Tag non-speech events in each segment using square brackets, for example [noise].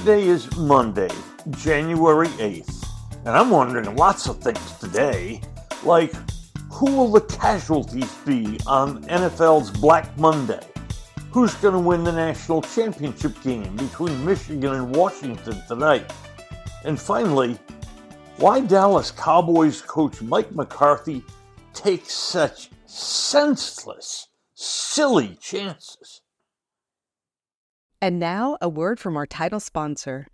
Today is Monday, January 8th, and I'm wondering lots of things today, like who will the casualties be on NFL's Black Monday? Who's going to win the national championship game between Michigan and Washington tonight? And finally, why Dallas Cowboys coach Mike McCarthy takes such senseless, silly chances. And now, a word from our title sponsor.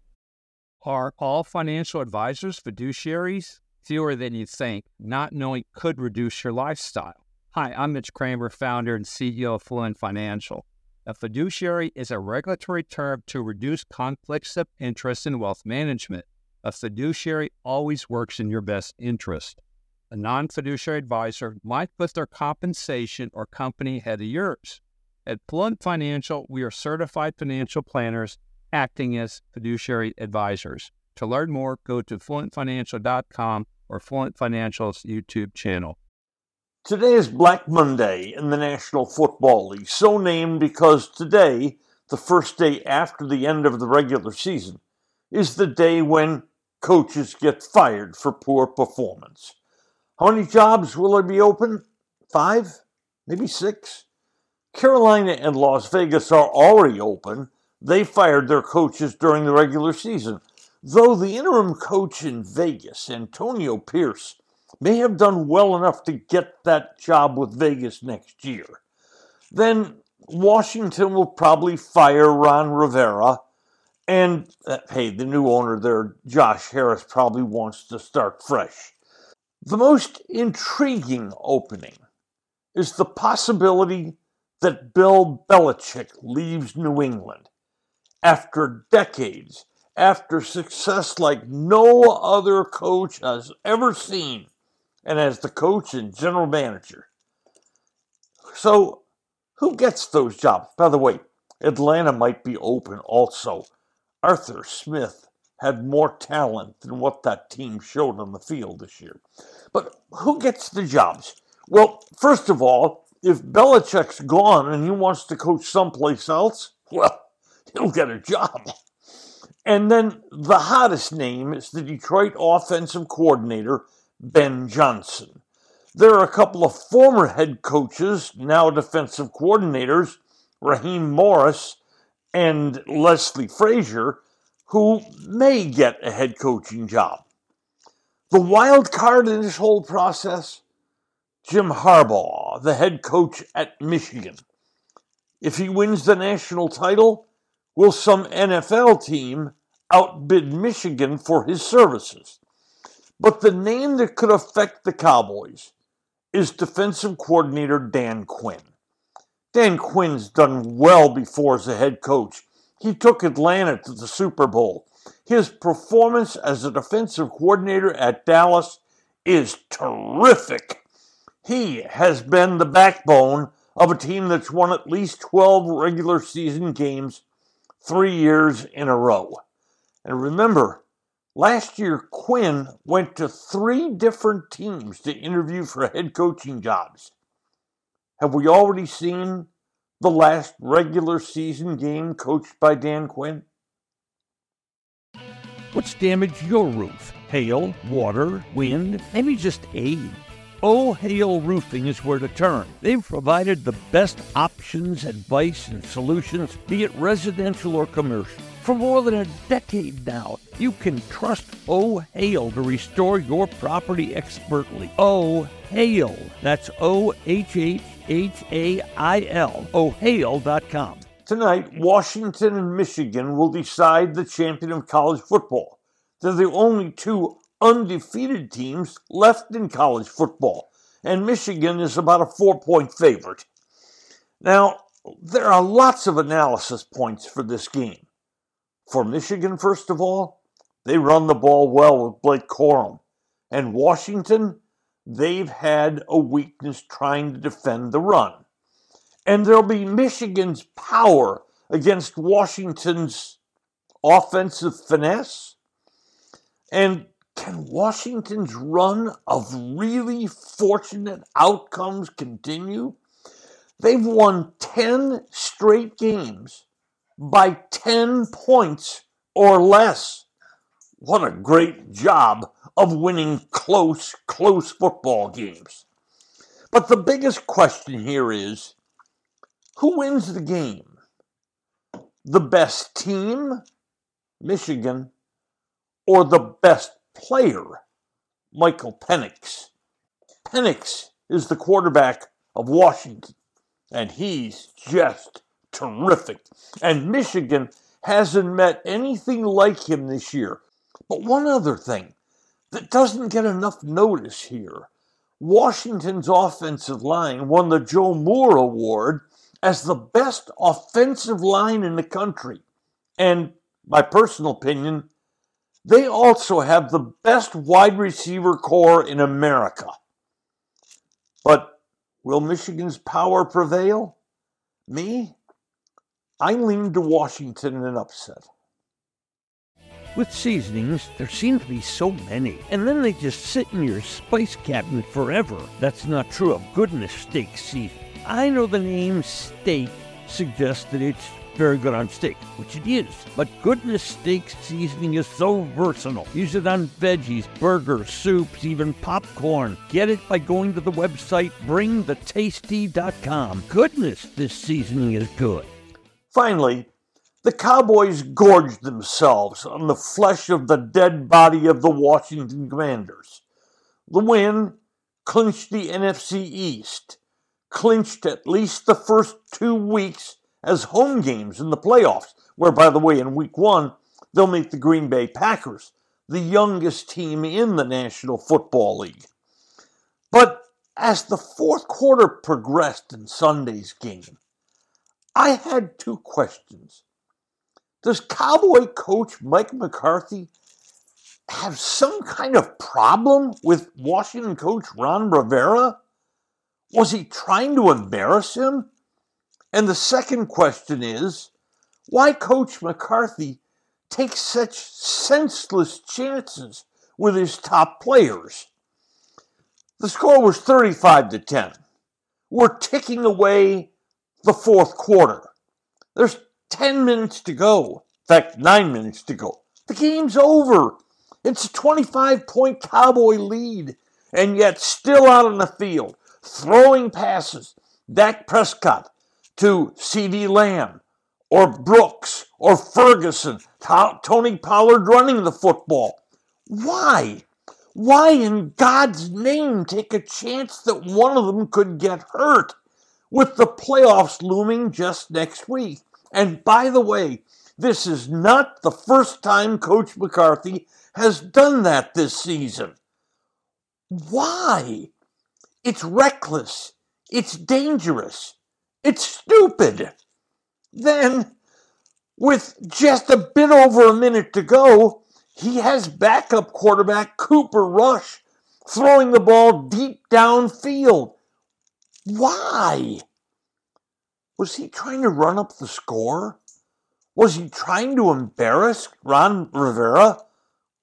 Are all financial advisors fiduciaries? Fewer than you think. Not knowing could reduce your lifestyle. Hi, I'm Mitch Kramer, founder and CEO of Fluent Financial. A fiduciary is a regulatory term to reduce conflicts of interest in wealth management. A fiduciary always works in your best interest. A non fiduciary advisor might put their compensation or company ahead of yours. At Fluent Financial, we are certified financial planners acting as fiduciary advisors. To learn more, go to fluentfinancial.com or Fluent Financial's YouTube channel. Today is Black Monday in the National Football League, so named because today, the first day after the end of the regular season, is the day when coaches get fired for poor performance. How many jobs will there be open? Five? Maybe six? Carolina and Las Vegas are already open. They fired their coaches during the regular season. Though the interim coach in Vegas, Antonio Pierce, may have done well enough to get that job with Vegas next year. Then Washington will probably fire Ron Rivera. And uh, hey, the new owner there, Josh Harris, probably wants to start fresh. The most intriguing opening is the possibility that Bill Belichick leaves New England after decades, after success like no other coach has ever seen, and as the coach and general manager. So, who gets those jobs? By the way, Atlanta might be open also. Arthur Smith had more talent than what that team showed on the field this year. But who gets the jobs? Well, first of all, if Belichick's gone and he wants to coach someplace else, well, [laughs] he'll get a job. And then the hottest name is the Detroit offensive coordinator, Ben Johnson. There are a couple of former head coaches, now defensive coordinators, Raheem Morris and Leslie Frazier, who may get a head coaching job. The wild card in this whole process Jim Harbaugh, the head coach at Michigan. If he wins the national title, will some NFL team outbid Michigan for his services? But the name that could affect the Cowboys is defensive coordinator Dan Quinn. Dan Quinn's done well before as a head coach. He took Atlanta to the Super Bowl. His performance as a defensive coordinator at Dallas is terrific. He has been the backbone of a team that's won at least 12 regular season games three years in a row. And remember, last year Quinn went to three different teams to interview for head coaching jobs. Have we already seen the last regular season game coached by Dan Quinn? What's damaged your roof? Hail, water, wind, maybe just age. O Hail Roofing is where to turn. They've provided the best options, advice, and solutions, be it residential or commercial. For more than a decade now, you can trust O Hail to restore your property expertly. O Hail. That's O H H H A I L. OHail.com. Tonight, Washington and Michigan will decide the champion of college football. They're the only two undefeated teams left in college football, and Michigan is about a four point favorite. Now, there are lots of analysis points for this game. For Michigan, first of all, they run the ball well with Blake Corum. And Washington, they've had a weakness trying to defend the run. And there'll be Michigan's power against Washington's offensive finesse. And can Washington's run of really fortunate outcomes continue? They've won 10 straight games by 10 points or less. What a great job of winning close, close football games. But the biggest question here is who wins the game? The best team, Michigan, or the best player, Michael Penix? Penix is the quarterback of Washington, and he's just terrific. And Michigan hasn't met anything like him this year. But one other thing that doesn't get enough notice here Washington's offensive line won the Joe Moore Award as the best offensive line in the country. And my personal opinion, they also have the best wide receiver corps in America. But will Michigan's power prevail? Me? I lean to Washington in an upset. With seasonings, there seem to be so many, and then they just sit in your spice cabinet forever. That's not true of goodness steak season. I know the name steak suggests that it's very good on steak, which it is. But goodness steak seasoning is so versatile. Use it on veggies, burgers, soups, even popcorn. Get it by going to the website bringthetasty.com. Goodness, this seasoning is good. Finally, the Cowboys gorged themselves on the flesh of the dead body of the Washington Commanders. The win clinched the NFC East, clinched at least the first two weeks as home games in the playoffs, where, by the way, in week one, they'll meet the Green Bay Packers, the youngest team in the National Football League. But as the fourth quarter progressed in Sunday's game, I had two questions. Does Cowboy coach Mike McCarthy have some kind of problem with Washington coach Ron Rivera? Was he trying to embarrass him? And the second question is why Coach McCarthy takes such senseless chances with his top players? The score was 35 to 10. We're ticking away the fourth quarter. There's 10 minutes to go. In fact, nine minutes to go. The game's over. It's a 25 point Cowboy lead, and yet still out on the field, throwing passes. Dak Prescott to CeeDee Lamb, or Brooks, or Ferguson, Tony Pollard running the football. Why? Why in God's name take a chance that one of them could get hurt with the playoffs looming just next week? And by the way, this is not the first time Coach McCarthy has done that this season. Why? It's reckless. It's dangerous. It's stupid. Then, with just a bit over a minute to go, he has backup quarterback Cooper Rush throwing the ball deep downfield. Why? Was he trying to run up the score? Was he trying to embarrass Ron Rivera,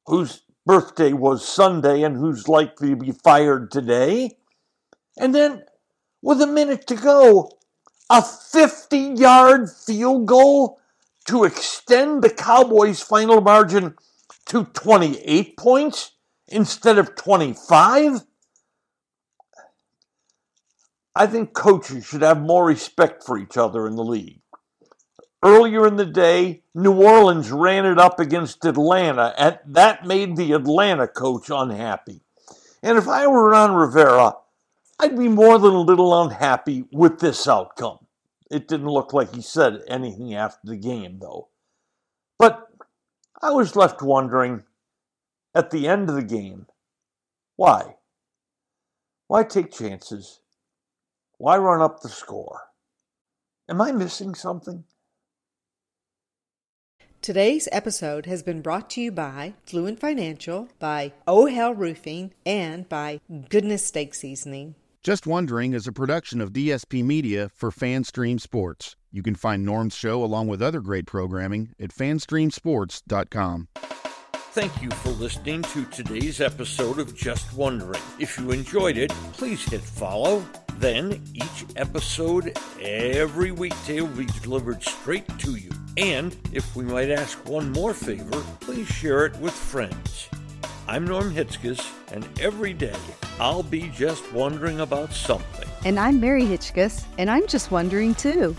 whose birthday was Sunday and who's likely to be fired today? And then, with a minute to go, a 50 yard field goal to extend the Cowboys' final margin to 28 points instead of 25? I think coaches should have more respect for each other in the league. Earlier in the day, New Orleans ran it up against Atlanta, and that made the Atlanta coach unhappy. And if I were Ron Rivera, I'd be more than a little unhappy with this outcome. It didn't look like he said anything after the game, though. But I was left wondering at the end of the game why? Why take chances? Why run up the score? Am I missing something? Today's episode has been brought to you by Fluent Financial, by Oh Hail Roofing, and by Goodness Steak Seasoning. Just Wondering is a production of DSP Media for FanStream Sports. You can find Norm's show along with other great programming at fanstreamsports.com. Thank you for listening to today's episode of Just Wondering. If you enjoyed it, please hit follow then each episode every weekday will be delivered straight to you. And if we might ask one more favor, please share it with friends. I'm Norm Hitzges, and every day I'll be just wondering about something. And I'm Mary Hitzges, and I'm just wondering too.